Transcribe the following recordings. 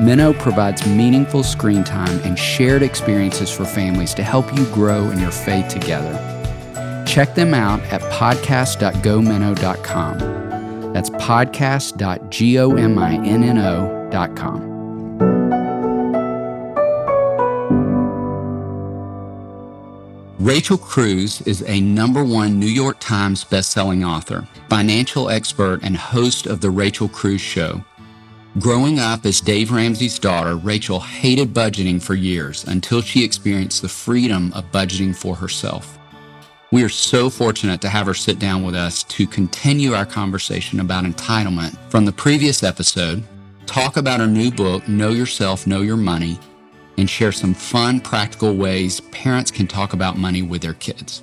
Minno provides meaningful screen time and shared experiences for families to help you grow in your faith together. Check them out at podcast.gominno.com. That's podcast.gominno.com. Rachel Cruze is a number one New York Times bestselling author, financial expert, and host of The Rachel Cruze Show. Growing up as Dave Ramsey's daughter, Rachel hated budgeting for years until she experienced the freedom of budgeting for herself. We are so fortunate to have her sit down with us to continue our conversation about entitlement from the previous episode, talk about her new book, Know Yourself, Know Your Money, and share some fun, practical ways parents can talk about money with their kids.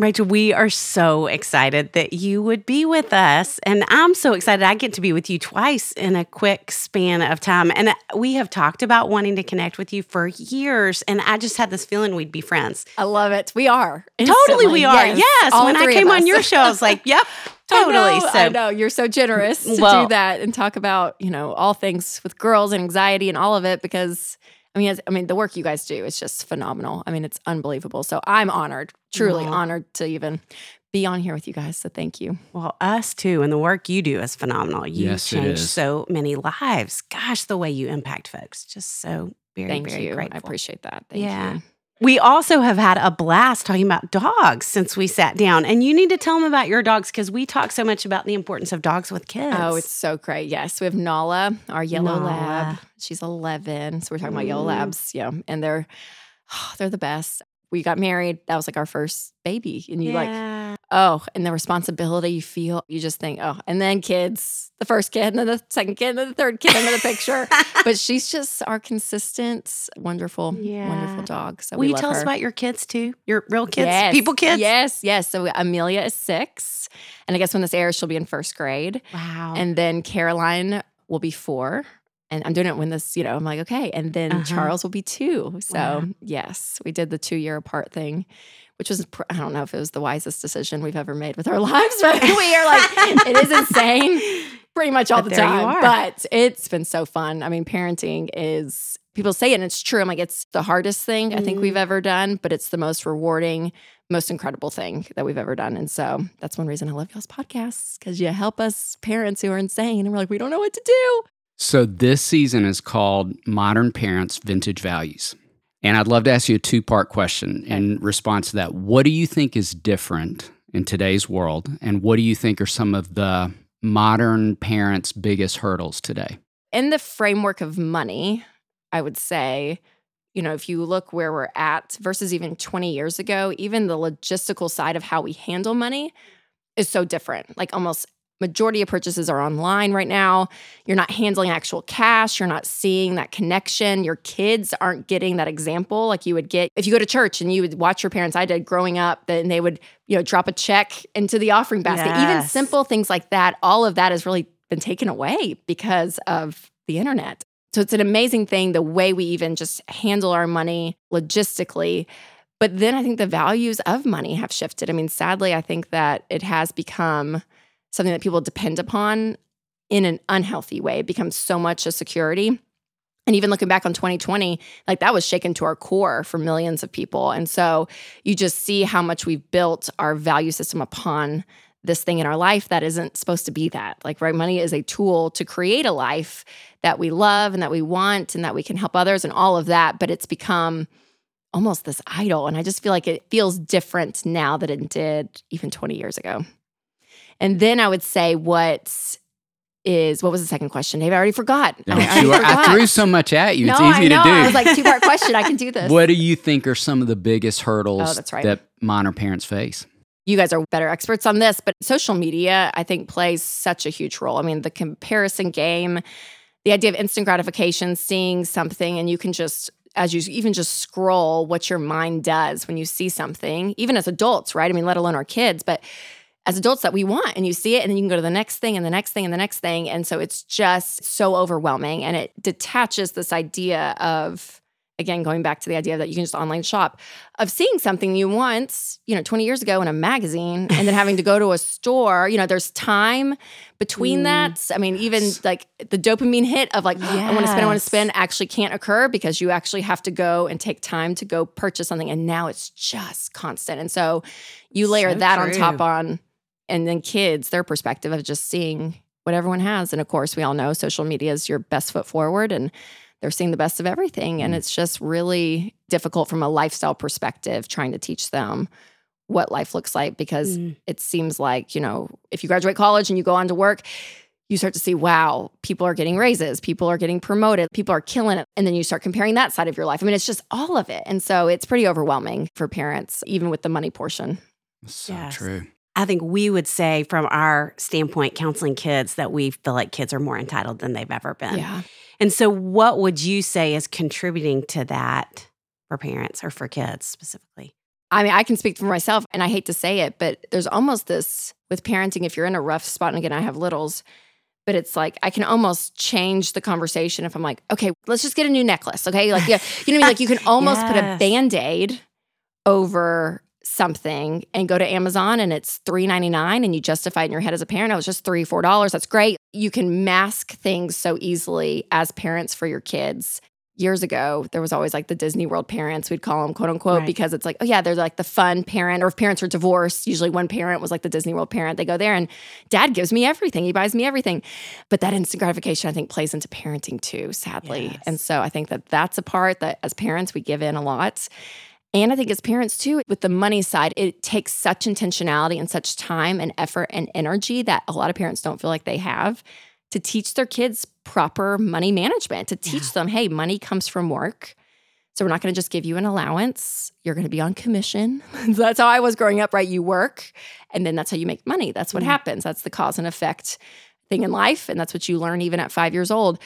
Rachel, we are so excited that you would be with us. And I'm so excited I get to be with you twice in a quick span of time. And uh, we have talked about wanting to connect with you for years. And I just had this feeling we'd be friends. I love it. We are. Instantly. Totally, we are. Yes. yes. When I came on your show, I was like, yep. Totally. I know, so I know you're so generous to well, do that and talk about, you know, all things with girls and anxiety and all of it because I mean, I mean, the work you guys do is just phenomenal. I mean, it's unbelievable. So I'm honored, truly wow. honored to even be on here with you guys. So thank you. Well, us too, and the work you do is phenomenal. You yes, change so many lives. Gosh, the way you impact folks, just so very, thank very you. grateful. I appreciate that. Thank yeah. you. We also have had a blast talking about dogs since we sat down. And you need to tell them about your dogs because we talk so much about the importance of dogs with kids. Oh, it's so great. Yes. We have Nala, our yellow Nala. lab. She's 11. So we're talking about yellow mm. labs. Yeah. And they're, oh, they're the best we got married. That was like our first baby. And you yeah. like, oh, and the responsibility you feel, you just think, oh, and then kids, the first kid, and then the second kid, and then the third kid into the picture. but she's just our consistent, wonderful, yeah. wonderful dog. So Will you tell her. us about your kids too? Your real kids, yes. people kids? Yes, yes. So Amelia is six. And I guess when this airs, she'll be in first grade. Wow. And then Caroline will be four and I'm doing it when this, you know, I'm like, okay. And then uh-huh. Charles will be two. So, wow. yes, we did the two year apart thing, which was, I don't know if it was the wisest decision we've ever made with our lives, but we are like, it is insane pretty much all but the time. But it's been so fun. I mean, parenting is, people say it and it's true. I'm like, it's the hardest thing mm-hmm. I think we've mm-hmm. ever done, but it's the most rewarding, most incredible thing that we've ever done. And so that's one reason I love y'all's podcasts because you help us parents who are insane and we're like, we don't know what to do. So this season is called Modern Parents Vintage Values. And I'd love to ask you a two part question in response to that. What do you think is different in today's world? And what do you think are some of the modern parents' biggest hurdles today? In the framework of money, I would say, you know, if you look where we're at versus even 20 years ago, even the logistical side of how we handle money is so different. Like almost majority of purchases are online right now. You're not handling actual cash, you're not seeing that connection. Your kids aren't getting that example like you would get if you go to church and you would watch your parents. I did growing up, then they would, you know, drop a check into the offering basket. Yes. Even simple things like that, all of that has really been taken away because of the internet. So it's an amazing thing the way we even just handle our money logistically. But then I think the values of money have shifted. I mean, sadly, I think that it has become something that people depend upon in an unhealthy way. It becomes so much a security. And even looking back on 2020, like that was shaken to our core for millions of people. And so you just see how much we've built our value system upon this thing in our life that isn't supposed to be that. Like, right, money is a tool to create a life that we love and that we want and that we can help others and all of that. But it's become almost this idol. And I just feel like it feels different now than it did even 20 years ago. And then I would say what is what was the second question? Dave, I already forgot. I, already forgot. I, threw so much at you. No, it's easy to do. I was like two part question. I can do this. What do you think are some of the biggest hurdles oh, right. that minor parents face? You guys are better experts on this, but social media, I think, plays such a huge role. I mean, the comparison game, the idea of instant gratification, seeing something, and you can just as you even just scroll what your mind does when you see something, even as adults, right? I mean, let alone our kids, but as adults that we want and you see it and then you can go to the next thing and the next thing and the next thing and so it's just so overwhelming and it detaches this idea of again going back to the idea that you can just online shop of seeing something you want you know 20 years ago in a magazine and then having to go to a store you know there's time between mm. that i mean even like the dopamine hit of like yes. i want to spend i want to spend actually can't occur because you actually have to go and take time to go purchase something and now it's just constant and so you layer so that true. on top on and then kids, their perspective of just seeing what everyone has. And of course, we all know social media is your best foot forward and they're seeing the best of everything. And mm. it's just really difficult from a lifestyle perspective trying to teach them what life looks like because mm. it seems like, you know, if you graduate college and you go on to work, you start to see, wow, people are getting raises, people are getting promoted, people are killing it. And then you start comparing that side of your life. I mean, it's just all of it. And so it's pretty overwhelming for parents, even with the money portion. So yes. true. I think we would say, from our standpoint, counseling kids, that we feel like kids are more entitled than they've ever been. Yeah. And so, what would you say is contributing to that for parents or for kids specifically? I mean, I can speak for myself, and I hate to say it, but there's almost this with parenting. If you're in a rough spot, and again, I have littles, but it's like I can almost change the conversation if I'm like, okay, let's just get a new necklace. Okay. Like, yeah, you know what I mean? Like, you can almost yes. put a band aid over something and go to Amazon and it's $3.99 and you justify it in your head as a parent, oh, was just three, four dollars. That's great. You can mask things so easily as parents for your kids. Years ago, there was always like the Disney World parents, we'd call them quote unquote, right. because it's like, oh yeah, they're like the fun parent. Or if parents are divorced, usually one parent was like the Disney World parent. They go there and dad gives me everything. He buys me everything. But that instant gratification, I think, plays into parenting too, sadly. Yes. And so I think that that's a part that as parents, we give in a lot. And I think as parents too, with the money side, it takes such intentionality and such time and effort and energy that a lot of parents don't feel like they have to teach their kids proper money management, to teach yeah. them, hey, money comes from work. So we're not going to just give you an allowance. You're going to be on commission. that's how I was growing up, right? You work and then that's how you make money. That's what mm happens. That's the cause and effect thing in life. And that's what you learn even at five years old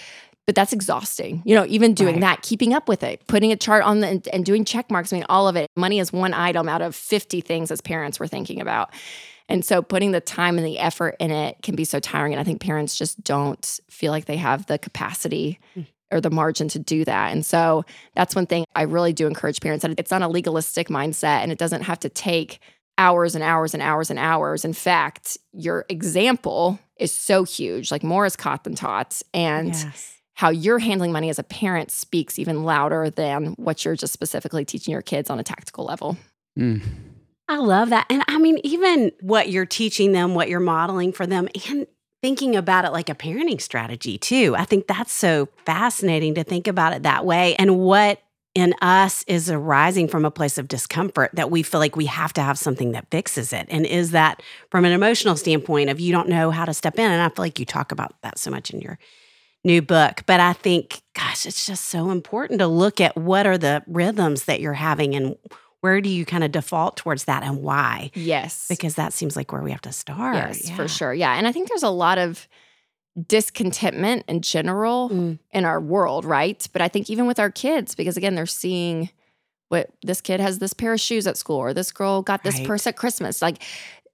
but that's exhausting. You know, even doing right. that, keeping up with it, putting a chart on the and, and, doing check marks. I mean, all of it. Money is one item out of 50 things as parents we're thinking about. And so putting the time and the effort in it can be so tiring. And I think parents just don't feel like they have the capacity mm. or the margin to do that. And so that's one thing I really do encourage parents that it's not a legalistic mindset and it doesn't have to take hours and hours and hours and hours. In fact, your example is so huge. Like more is caught than taught. And yes how you're handling money as a parent speaks even louder than what you're just specifically teaching your kids on a tactical level. Mm. I love that. And I mean, even what you're teaching them, what you're modeling for them, and thinking about it like a parenting strategy too. I think that's so fascinating to think about it that way and what in us is arising from a place of discomfort that we feel like we have to have something that fixes it? And is that from an emotional standpoint of you don't know how to step in? And I feel like you talk about that so much in your new book. But I think, gosh, it's just so important to look at what are the rhythms that you're having and where do you kind of default towards that and why? Yes. Because that seems like where we have to start. Yes, yeah. for sure. Yeah. And I think there's a lot of discontentment in general mm. in our world, right? But I think even with our kids, because again, they're seeing what this kid has this pair of shoes at school, or this girl got this right. purse at Christmas. Like,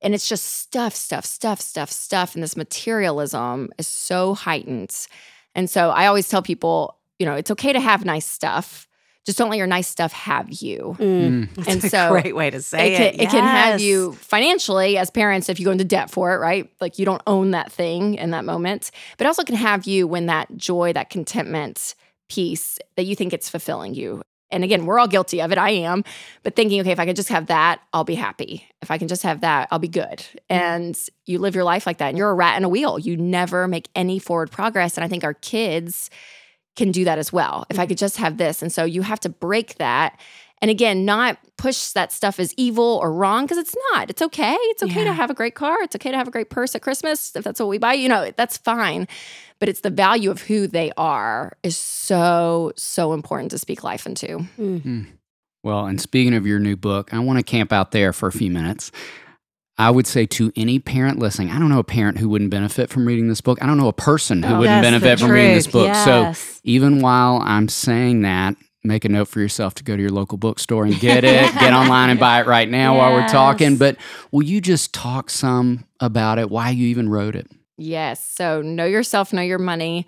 and it's just stuff, stuff, stuff, stuff, stuff. And this materialism is so heightened. And so I always tell people, you know, it's okay to have nice stuff. Just don't let your nice stuff have you. Mm. mm. and so, great way to say it. Can, it, yes. it can have you financially as parents if you go into debt for it, right? Like you don't own that thing in that moment. But also can have you when that joy, that contentment piece that you think it's fulfilling you. And again, we're all guilty of it. I am. But thinking, okay, if I could just have that, I'll be happy. If I can just have that, I'll be good. And you live your life like that. And you're a rat in a wheel. You never make any forward progress. And I think our kids can do that as well. If I could just have this. And so you have to break that. And again, not push that stuff as evil or wrong because it's not. It's okay. It's okay yeah. to have a great car. It's okay to have a great purse at Christmas if that's what we buy. You know, that's fine. But it's the value of who they are is so, so important to speak life into. Mm-hmm. Well, and speaking of your new book, I want to camp out there for a few minutes. I would say to any parent listening, I don't know a parent who wouldn't benefit from reading this book. I don't know a person who oh, wouldn't benefit from reading this book. Yes. So even while I'm saying that, make a note for yourself to go to your local bookstore and get it. get online and buy it right now yes. while we're talking. But will you just talk some about it, why you even wrote it? Yes. So know yourself, know your money.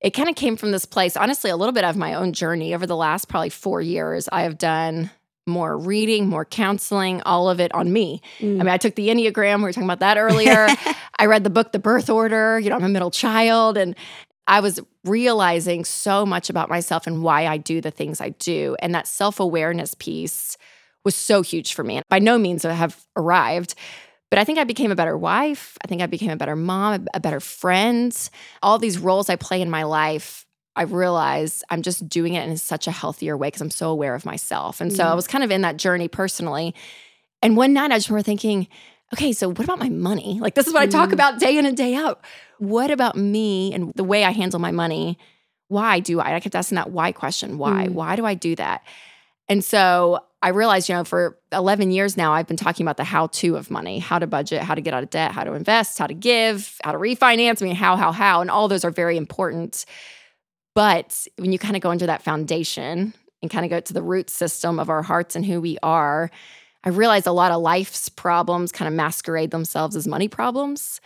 It kind of came from this place, honestly, a little bit of my own journey over the last probably four years. I have done more reading, more counseling, all of it on me. Mm. I mean, I took the Enneagram, we were talking about that earlier. I read the book The Birth Order, you know, I'm a middle child and I was realizing so much about myself and why I do the things I do. And that self-awareness piece was so huge for me. And by no means have arrived, but I think I became a better wife. I think I became a better mom, a better friend. All these roles I play in my life I realized I'm just doing it in such a healthier way because I'm so aware of myself. And so I mm-hmm. was kind of in that journey personally. And one night I just remember thinking, okay, so what about my money? Like, this is what I talk mm. about day in and day out. What about me and the way I handle my money? Why do I? I kept asking that why question. Why? Mm. Why do I do that? And so I realized, you know, for 11 years now, I've been talking about the how to of money, how to budget, how to get out of debt, how to invest, how to give, how to refinance. I mean, how, how, how. And all those are very important. But when you kind of go into that foundation and kind of go to the root system of our hearts and who we are, I realize a lot of life's problems kind of masquerade themselves as money problems.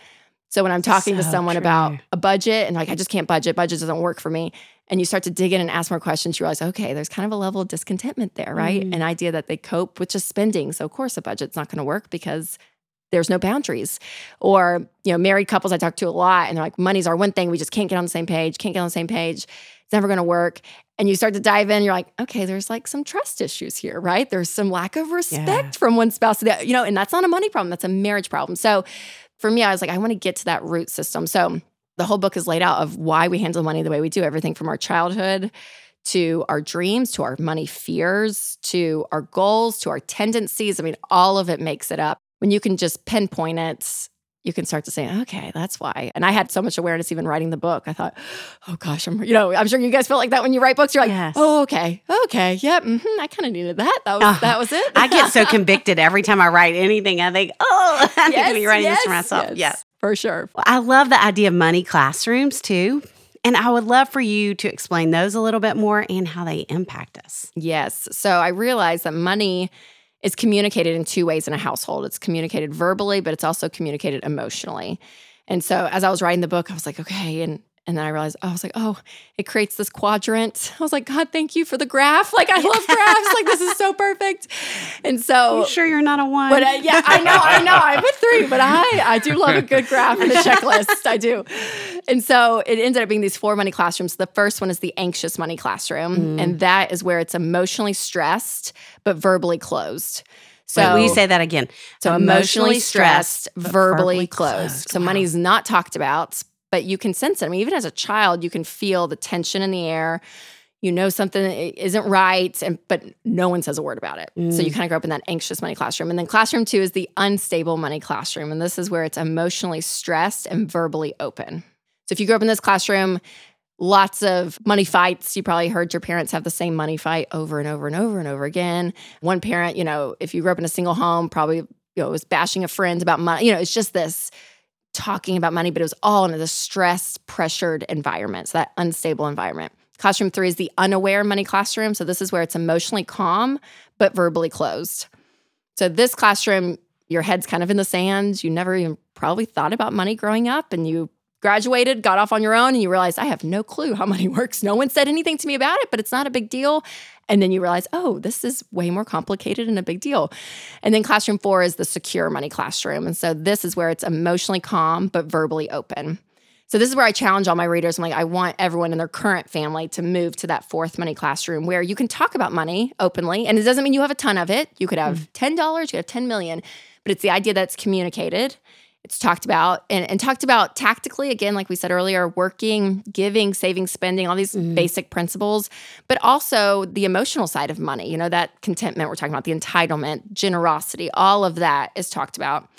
So when I'm talking so to someone true. about a budget and like, I just can't budget, budget doesn't work for me. And you start to dig in and ask more questions, you realize, okay, there's kind of a level of discontentment there, right? Mm. An idea that they cope with just spending. So of course a budget's not going to work because there's no boundaries. Or, you know, married couples I talk to a lot and they're like, money's our one thing. We just can't get on the same page, can't get on the same page. It's never going to work. And you start to dive in, you're like, okay, there's like some trust issues here, right? There's some lack of respect yeah. from one spouse to the other, you know, and that's not a money problem, that's a marriage problem. So for me, I was like, I want to get to that root system. So the whole book is laid out of why we handle money the way we do, everything from our childhood to our dreams, to our money fears, to our goals, to our tendencies. I mean, all of it makes it up when you can just pinpoint it, you can start to say, okay, that's why. And I had so much awareness even writing the book. I thought, oh gosh, I'm, you know, I'm sure you guys feel like that when you write books. You're like, yes. oh, okay, okay, yep, mm-hmm, I kind of needed that. That was uh, that was it. I get so convicted every time I write anything. I think, oh, I'm yes, be writing yes, this for myself. Yes, yes. for sure. Well, I love the idea of money classrooms too. And I would love for you to explain those a little bit more and how they impact us. Yes. So I realized that money is communicated in two ways in a household. It's communicated verbally, but it's also communicated emotionally. And so as I was writing the book, I was like, okay, and and then I realized, I was like, oh, it creates this quadrant. I was like, God, thank you for the graph. Like, I love graphs. like, this is so perfect. And so, you sure you're not a one? But uh, yeah, I know, I know. I'm a three, but I, I do love a good graph and a checklist. I do. And so it ended up being these four money classrooms. The first one is the anxious money classroom, mm. and that is where it's emotionally stressed but verbally closed. So Wait, will you say that again? So emotionally, emotionally stressed, verbally, verbally closed. closed. So wow. money's not talked about, but you can sense it. I mean, even as a child, you can feel the tension in the air. you know something isn't right and but no one says a word about it mm. so you mm. kind of grow up in that anxious money classroom and then classroom two is the unstable money classroom and this is where it's emotionally stressed and verbally open so if you grew up in this classroom lots of money fights you probably heard your parents have the same money fight over and over and over and over again one parent you know if you grew up in a single home probably you know was bashing a friend about money you know it's just this talking about money but it was all in a stressed pressured environment so that unstable environment Classroom three is the unaware money classroom. So this is where it's emotionally calm, but verbally closed. So this classroom, your head's kind of in the sand. You never even probably thought about money growing up and you graduated, got off on your own, and you realize, I have no clue how money works. No one said anything to me about it, but it's not a big deal. And then you realize, oh, this is way more complicated and a big deal. And then classroom four is the secure money classroom. And so this is where it's emotionally calm, but verbally open. So this is where I challenge all my readers. I'm like, I want everyone in their current family to move to that fourth money classroom where you can talk about money openly. And it doesn't mean you have a ton of it. You could have mm. $10, you could have 10 million, but it's the idea that it's communicated. It's talked about and, and talked about tactically, again, like we said earlier, working, giving, saving, spending, all these mm. basic principles, but also the emotional side of money, you know, that contentment we're talking about, the entitlement, generosity, all of that is talked about.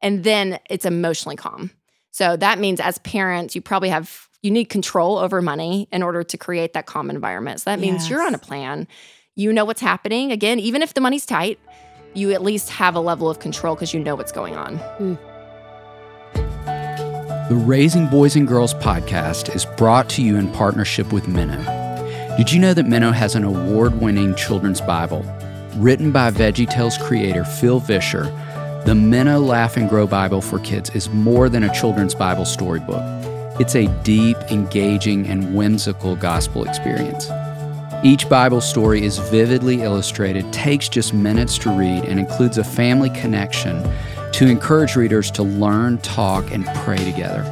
And then it's emotionally calm. So that means as parents, you probably have you need control over money in order to create that calm environment. So that means yes. you're on a plan. You know what's happening. Again, even if the money's tight, you at least have a level of control because you know what's going on. Mm. The Raising Boys and Girls podcast is brought to you in partnership with Minno. Did you know that Minno has an award winning children's Bible written by VeggieTales creator Phil Vischer? The Minno Laugh and Grow Bible for Kids is more than a children's Bible storybook. It's a deep, engaging, and whimsical gospel experience. Each Bible story is vividly illustrated, takes just minutes to read, and includes a family connection to encourage readers to learn, talk, and pray together.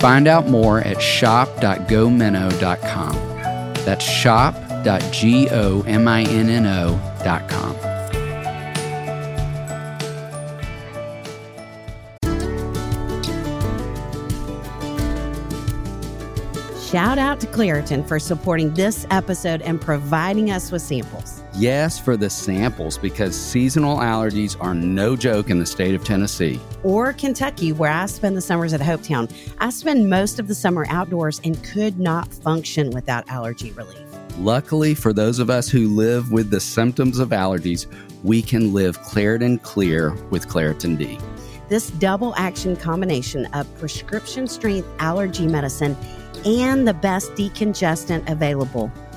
Find out more at shop.gominno.com. That's shop.gominno.com. Shout out to Claritin for supporting this episode and providing us with samples. Yes, for the samples, because seasonal allergies are no joke in the state of Tennessee. Or Kentucky, where I spend the summers at Hopetown. I spend most of the summer outdoors and could not function without allergy relief. Luckily, for those of us who live with the symptoms of allergies, we can live Claritin Clear with Claritin D. This double action combination of prescription strength allergy medicine and the best decongestant available.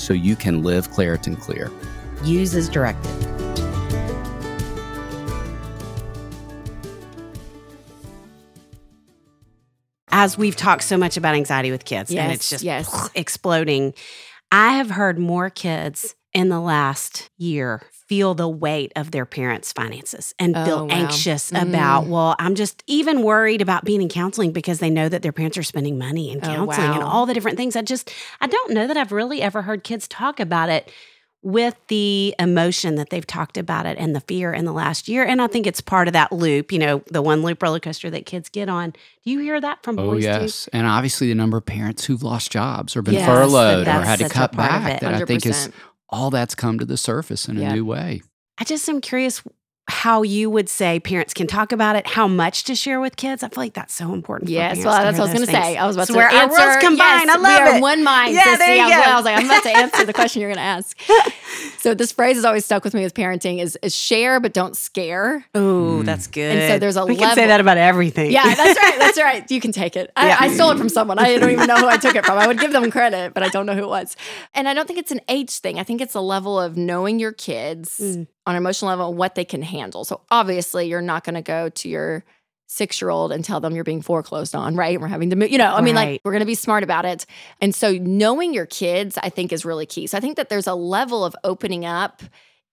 so you can live Claritin Clear. Use as directed. As we've talked so much about anxiety with kids, yes, and it's just yes. exploding, I have heard more kids in the last year feel the weight of their parents' finances and oh, feel wow. anxious mm. about, well, I'm just even worried about being in counseling because they know that their parents are spending money in oh, counseling oh, wow. and all the different things. I just, I don't know that I've really ever heard kids talk about it with the emotion that they've talked about it and the fear in the last year. And I think it's part of that loop, you know, the one loop roller coaster that kids get on. Do you hear that from oh, boys? Oh, yes. Too? And obviously the number of parents who've lost jobs or been yes, furloughed or had to cut back that I think is all that's come to the surface in yeah. a new way. I just am curious how you would say parents can talk about it, how much to share with kids. I feel like that's so important. Yes, well, that's what I was going to say. I was about so to where answer. Our worlds combine. Yes, I love we it. Are one mind. Yeah, there you go. I was like, I'm about to answer the question you're going to ask. So this phrase has always stuck with me with parenting is, is share but don't scare. Oh, that's good. And so there's a we level. can say that about everything. Yeah, that's right. That's right. You can take it. I, Yeah. I stole it from someone. I don't even know who I took it from. I would give them credit, but I don't know who it was. And I don't think it's an age thing. I think it's a level of knowing your kids Mm. on an emotional level what they can handle. So obviously, you're not going to go to your six year old and tell them you're being foreclosed on, right? We're having to move, you know, I mean, like we're going to be smart about it. And so knowing your kids, I think, is really key. So I think that there's a level of opening up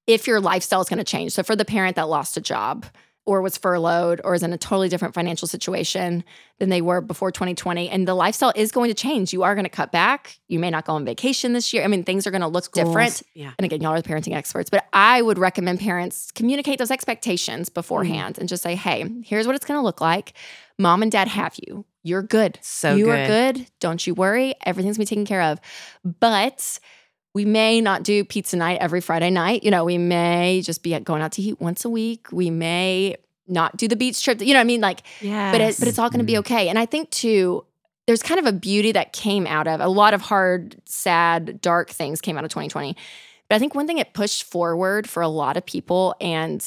if your lifestyle is going to change. So for the parent that lost a job or was furloughed or is in a totally different financial situation than they were before 2020, and the lifestyle is going to change. You are going to cut back. You may not go on vacation this year. I mean, things are going to look different. Yeah. And again, y'all are the parenting experts, but I would recommend parents communicate those expectations beforehand mm-hmm. and just say, hey, here's what it's going to look like. Mom and dad have you. You're good. So you good. are good. Don't you worry. Everything's going to be taken care of. But we may not do pizza night every Friday night. You know, we may just be going out to eat once a week. We may not do the beach trip. You know what I mean? Like, Yeah. but it, but it's all going to be okay. And I think too, there's kind of a beauty that came out of a lot of hard, sad, dark things came out of 2020. But I think one thing it pushed forward for a lot of people, and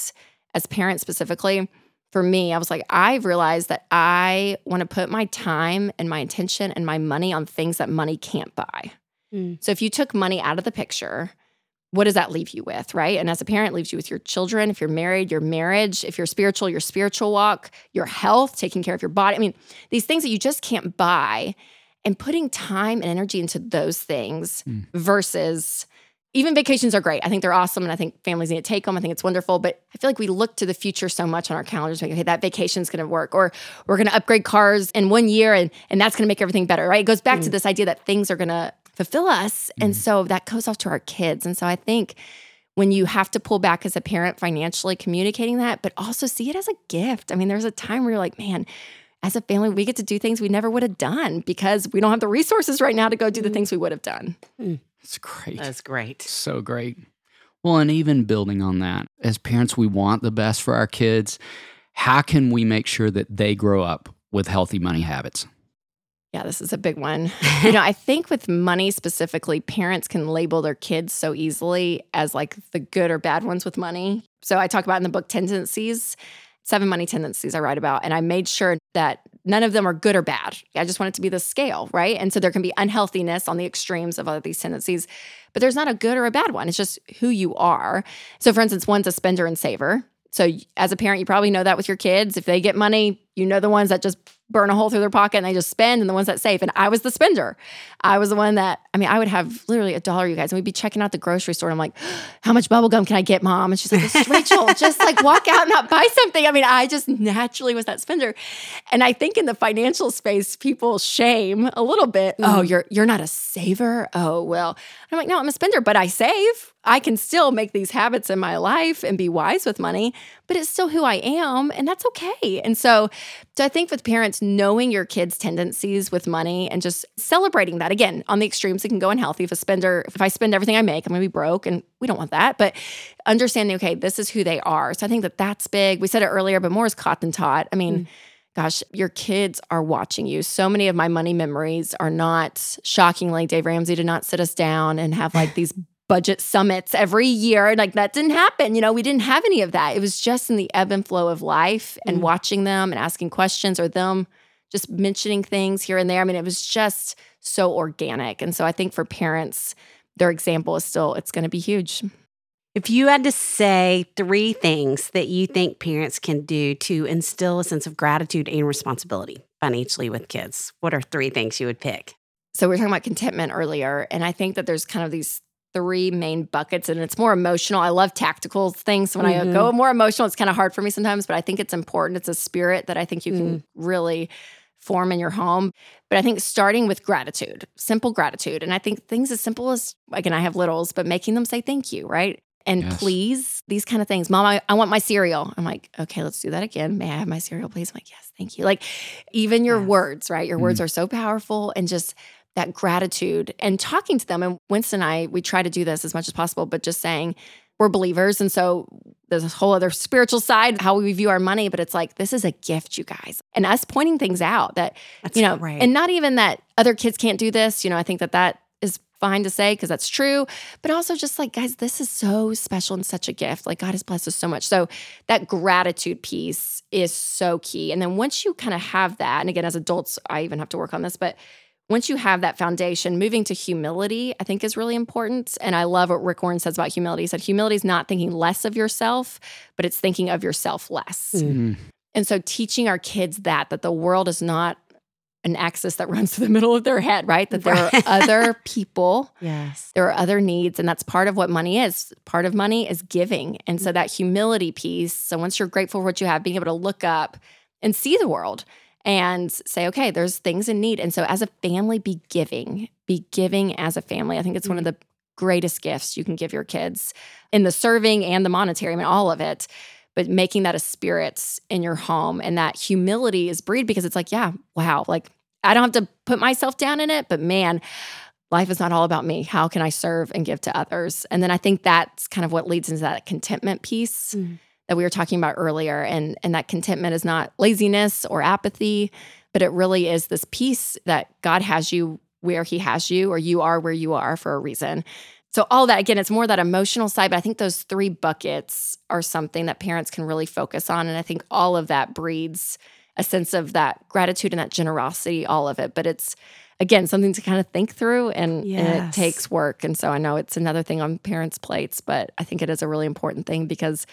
as parents specifically, for me, I was like, I've realized that I want to put my time and my attention and my money on things that money can't buy. Mm. So if you took money out of the picture, what does that leave you with, right? And as a parent, it leaves you with your children. If you're married, your marriage. If you're spiritual, your spiritual walk, your health, taking care of your body. I mean, these things that you just can't buy. And putting time and energy into those things Mm. versus even vacations are great. I think they're awesome, and I think families need to take them. I think it's wonderful. But I feel like we look to the future so much on our calendars. Like, okay, that vacation's going to work, or we're going to upgrade cars in one year, and and that's going to make everything better, right? It goes back to this idea that things are going to fulfill us, and mm-hmm. so that goes off to our kids. And so I think when you have to pull back as a parent financially communicating that, but also see it as a gift. I mean, there's a time where you're like, man. As a family, we get to do things we never would have done because we don't have the resources right now to go do the mm-hmm. things we would have done. Mm. It's great. That's great. So great. Well, and even building on that, as parents, we want the best for our kids. How can we make sure that they grow up with healthy money habits? Yeah, this is a big one. you know, I think with money specifically, parents can label their kids so easily as like the good or bad ones with money. So I talk about in the book tendencies, seven money tendencies I write about, and I made sure that none of them are good or bad. I just want it to be the scale, right? And so there can be unhealthiness on the extremes of all of these tendencies, but there's not a good or a bad one. It's just who you are. So for instance, one's a spender and saver. So as a parent, you probably know that with your kids. If they get money, you know the ones that just burn a hole through their pocket and they just spend, and the ones that save. And I was the spender. I was the one that I mean, I would have literally a dollar, you guys, and we'd be checking out the grocery store. And I'm like, "How much bubble gum can I get, mom?" And she's like, Rachel, just like walk out and not buy something." I mean, I just naturally was that spender. And I think in the financial space, people shame a little bit. Oh, mm-hmm. you're you're not a saver. Oh well, I'm like, no, I'm a spender, but I save. I can still make these habits in my life and be wise with money, but it's still who I am, and that's okay. And so, so I think with parents knowing your kids' tendencies with money and just celebrating that again on the extremes, it can go unhealthy. If a spender, if I spend everything I make, I'm gonna be broke, and we don't want that. But understanding, okay, this is who they are. So I think that that's big. We said it earlier, but more is caught than taught. I mean. Mm. Gosh, your kids are watching you. So many of my money memories are not shockingly. Dave Ramsey did not sit us down and have like these budget summits every year. Like that didn't happen. You know, we didn't have any of that. It was just in the ebb and flow of life and Mm. watching them and asking questions or them just mentioning things here and there. I mean, it was just so organic. And so I think for parents, their example is still, it's going to be huge. If you had to say three things that you think parents can do to instill a sense of gratitude and responsibility financially with kids, what are three things you would pick? So we are talking about contentment earlier. And I think that there's kind of these three main buckets and it's more emotional. I love tactical things. When I Mhm. go more emotional, it's kind of hard for me sometimes, but I think it's important. It's a spirit that I think you can really form in your home. But I think starting with gratitude, simple gratitude. And I think things as simple as, again, I have littles, but making them say thank you, right? And Yes. please, these kind of things. Mom, I, I want my cereal. I'm like, okay, let's do that again. May I have my cereal, please? I'm like, yes, thank you. Like, even your Yes. words, right? Your words are so powerful and just that gratitude and talking to them. And Winston and I, we try to do this as much as possible, but just saying, we're believers. And so there's this whole other spiritual side, how we view our money, but it's like, this is a gift, you guys. And us pointing things out that, That's you know, great. and not even that other kids can't do this. You know, I think that that is fine to say because that's true. But also just like, guys, this is so special and such a gift. Like God has blessed us so much. So that gratitude piece is so key. And then once you kind of have that, and again, as adults, I even have to work on this, but once you have that foundation, moving to humility, I think is really important. And I love what Rick Warren says about humility. He said, humility is not thinking less of yourself, but it's thinking of yourself less. Mm-hmm. And so teaching our kids that, that the world is not an axis that runs to the middle of their head, right? That there are other people. Yes. There are other needs. And that's part of what money is. Part of money is giving. And so that humility piece. So once you're grateful for what you have, being able to look up and see the world and say, okay, there's things in need. And so as a family, be giving, be giving as a family. I think it's mm-hmm. one of mm. the greatest gifts you can give your kids in the serving and the monetary, I mean, all of it. But making that a spirit in your home and that humility is breed because it's like, yeah, wow, like I don't have to put myself down in it, but man, life is not all about me. How can I serve and give to others? And then I think that's kind of what leads into that contentment piece. Mm that we were talking about earlier. And, and that contentment is not laziness or apathy, but it really is this peace that God has you where He has you, or you are where you are for a reason. So, all that, again, it's more that emotional side, but I think those three buckets are something that parents can really focus on. And I think all of that breeds a sense of that gratitude and that generosity, all of it. But it's, again, something to kind of think through and, yes. and, it takes work. And so I know it's another thing on parents' plates, but I think it is a really important thing because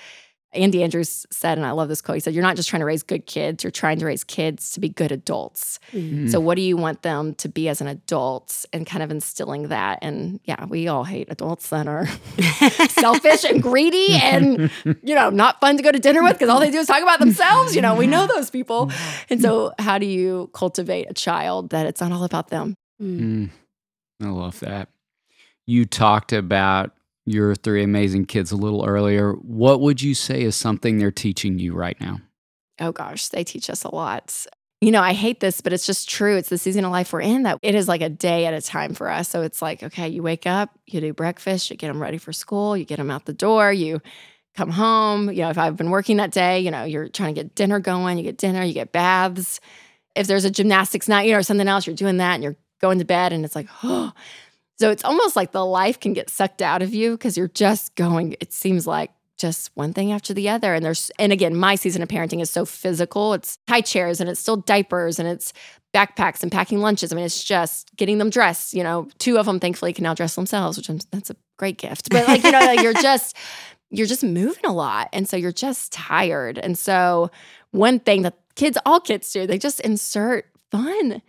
Andy Andrews said, and I love this quote, he said, You're not just trying to raise good kids, you're trying to raise kids to be good adults. Mm-hmm. So, what do you want them to be as an adult and kind of instilling that? And yeah, we all hate adults that are selfish and greedy and, you know, not fun to go to dinner with because all they do is talk about themselves. You know, we know those people. And so, how do you cultivate a child that it's not all about them? Mm. mm. I love that. You talked about your three amazing kids a little earlier. What would you say is something they're teaching you right now? Oh gosh, they teach us a lot. You know, I hate this, but it's just true. It's the season of life we're in that it is like a day at a time for us. So it's like, okay, you wake up, you do breakfast, you get them ready for school, you get them out the door, you come home. You know, if I've been working that day, you know, you're trying to get dinner going, you get dinner, you get baths. If there's a gymnastics night, you know, or something else, you're doing that and you're going to bed and it's like, oh, so it's almost like the life can get sucked out of you because you're just going, it seems like just one thing after the other. And there's, and again, my season of parenting is so physical. It's high chairs and it's still diapers and it's backpacks and packing lunches. I mean, it's just getting them dressed. You know, two of them thankfully can now dress themselves, which I'm, that's a great gift. But like, you know, like you're just, you're just moving a lot. And so you're just tired. And so one thing that kids, all kids do, they just insert fun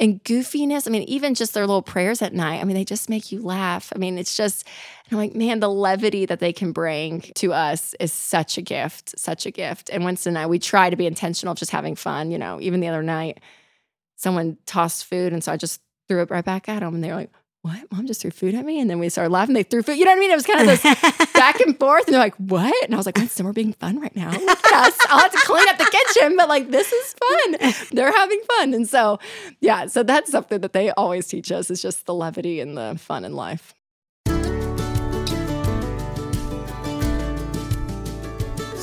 and goofiness. I mean, even just their little prayers at night, I mean, they just make you laugh. I mean, it's just, I'm like, man, the levity that they can bring to us is such a gift, such a gift. And Winston and I, we try to be intentional just having fun. You know, even the other night, someone tossed food. And so I just threw it right back at them. And they're like, what? Mom just threw food at me? And then we started laughing. They threw food. You know what I mean? It was kind of this back and forth. And they're like, what? And I was like, Winston, we're being fun right now. Yes, I'll have to clean up the kitchen, but like, this is fun. They're having fun. And so, yeah, so that's something that they always teach us is just the levity and the fun in life.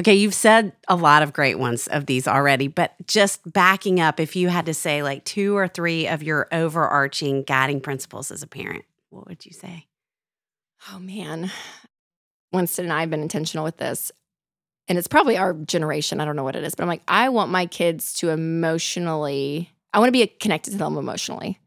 Okay, you've said a lot of great ones of these already, but just backing up, if you had to say like two or three of your overarching guiding principles as a parent, what would you say? Oh man. Winston and I have been intentional with this. And it's probably our generation. I don't know what it is, but I'm like, I want my kids to emotionally, I want to be connected to them emotionally.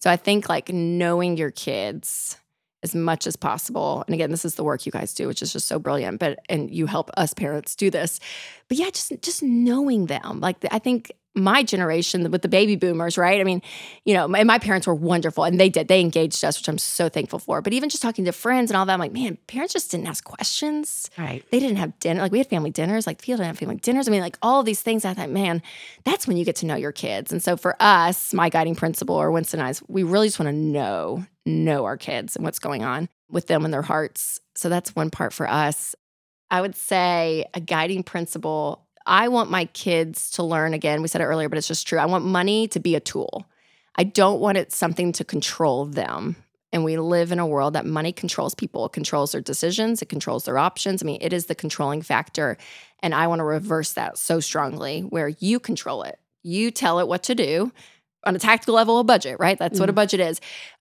So I think like knowing your kids as much as possible. And again, this is the work you guys do, which is just so brilliant. But and you help us parents do this. But yeah, just just knowing them. Like I think my generation with the baby boomers, right? I mean, you know, my, my, parents were wonderful and they did. They engaged us, which I'm so thankful for. But even just talking to friends and all that, I'm like, man, parents just didn't ask questions. Right. They didn't have dinner. Like we had family dinners, like Field didn't have family dinners. I mean, like all these things. I thought, man, that's when you get to know your kids. And so for us, my guiding principle or Winston and I's, we really just want to know, know our kids and what's going on with them and their hearts. So that's one part for us. I would say a guiding principle I want my kids to learn again. We said it earlier, but it's just true. I want money to be a tool. I don't want it something to control them. And we live in a world that money controls people, it controls their decisions, it controls their options. I mean, it is the controlling factor. And I want to reverse that so strongly where you control it. You tell it what to do on a tactical level, a budget, right? That's mm what a mm-hmm. budget is.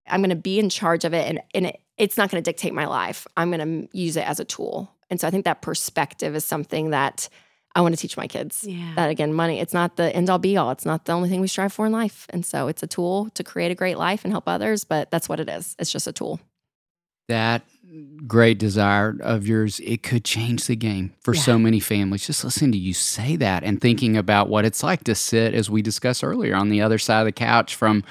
I'm going to be in charge of it and, and it, it's not going to dictate my life. I'm going to use it as a tool. And so I think that perspective is something that I want to teach my kids yeah. that again, money, it's not the end all be all. It's not the only thing we strive for in life. And so it's a tool to create a great life and help others, but that's what it is. It's just a tool. That great desire of yours, it could change the game for yeah. so many families. Just listening to you say that and thinking about what it's like to sit, as we discussed earlier, on the other side of the couch from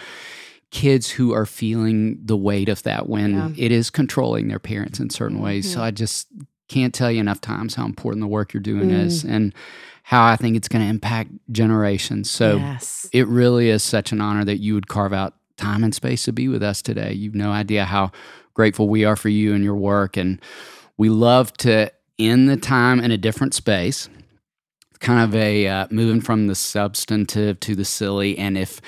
kids who are feeling the weight of that when yeah. it is controlling their parents in certain ways. Mm-hmm. So I just can't tell you enough times how important the work you're doing mm. is and how I think it's going to impact generations. So yes. it really is such an honor that you would carve out time and space to be with us today. You've no idea how grateful we are for you and your work. And we love to end the time in a different space, kind of a uh, moving from the substantive to the silly. And if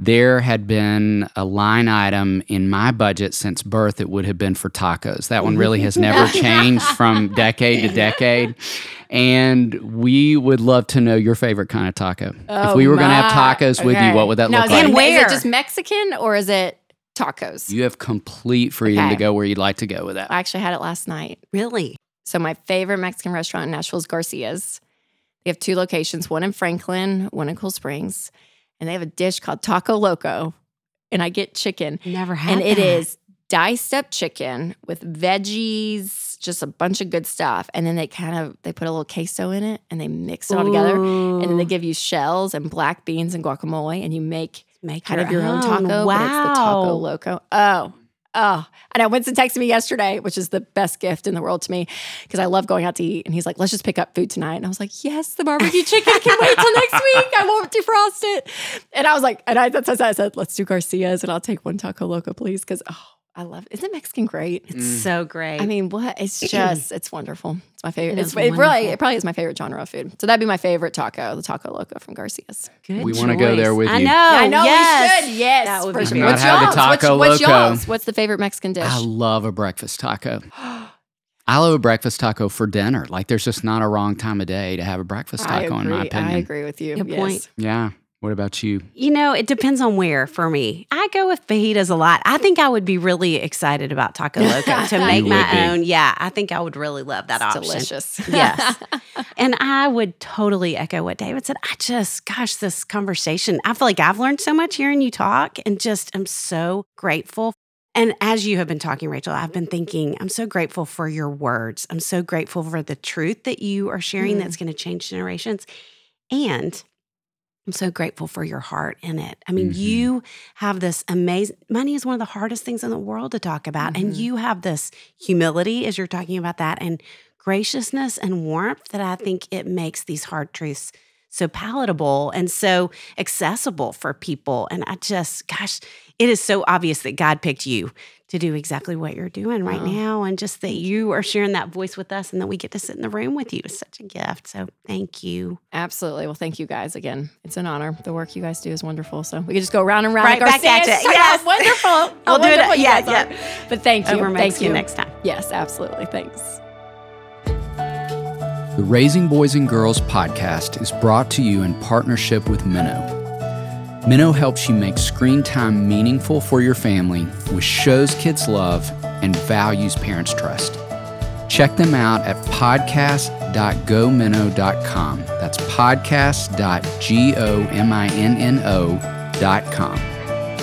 there had been a line item in my budget since birth, it would have been for tacos. That one really has never changed from decade to decade. And we would love to know your favorite kind of taco. Oh if we oh were going to have tacos okay. with you, what would that now, look like? And where? Is it just Mexican or is it tacos? You have complete freedom okay. to go where you'd like to go with that. I actually had it last night. Really? So my favorite Mexican restaurant in Nashville is Garcia's. They have two locations, one in Franklin, one in Cool Springs and they have a dish called Taco Loco, and I get chicken. Never had And that. it is diced up chicken with veggies, just a bunch of good stuff. And then they kind of they put a little queso in it and they mix it all Ooh. together. And then they give you shells and black beans and guacamole, and you make make kind your of your own, own taco. Wow. But it's the taco loco. Oh, Oh, and I Winston texted me yesterday, which is the best gift in the world to me because I love going out to eat. And he's like, let's just pick up food tonight. And I was like, yes, the barbecue chicken. can wait till next week. I won't defrost it. And I was like, and I, that's I said, let's do Garcia's and I'll take one taco loco, please. Because, oh, I love it. Isn't Mexican great? It's mm. so great. I mean, what? It's just, it's wonderful. It's my favorite. It it's it really, it probably is my favorite genre of food. So that'd be my favorite taco, the taco loco from Garcia's. Good. We want to go there with you. I know. I know. Yes. We should. Yes. That would be sure. What's y'all's? Taco what's, what's y'all's? What's the favorite Mexican dish? I love a breakfast taco. I love a breakfast taco for dinner. Like, there's just not a wrong time of day to have a breakfast taco, in my opinion. I agree with you. Good yes. point. Yeah. What about you? You know, it depends on where for me. I go with fajitas a lot. I think I would be really excited about Taco Loco to make my own. Yeah, I think I would really love that it's option. Delicious. yes. And I would totally echo what David said. I just, gosh, this conversation, I feel like I've learned so much hearing you talk and just am so grateful. And as you have been talking, Rachel, I've been thinking, I'm so grateful for your words. I'm so grateful for the truth that you are sharing mm. that's going to change generations. And I'm so grateful for your heart in it. I mean, mm-hmm. you have this amazing money is one of the hardest things in the world to talk about. Mm-hmm. And you have this humility as you're talking about that and graciousness and warmth that I think it makes these hard truths so palatable and so accessible for people. And I just, gosh, it is so obvious that God picked you to do exactly what you're doing right now. And just that you are sharing that voice with us and that we get to sit in the room with you is such a gift. So thank you. Absolutely. Well, thank you guys again. It's an honor. The work you guys do is wonderful. So we can just go round and round right like back at it. Yes. wonderful. we'll do it. Yeah, yeah. But thank you. Over thank you next time. Yes, absolutely. Thanks. The Raising Boys and Girls podcast is brought to you in partnership with Minno. Minno helps you make screen time meaningful for your family with shows kids love and values parents trust. Check them out at podcast.gominno.com. That's podcast.gominno.com.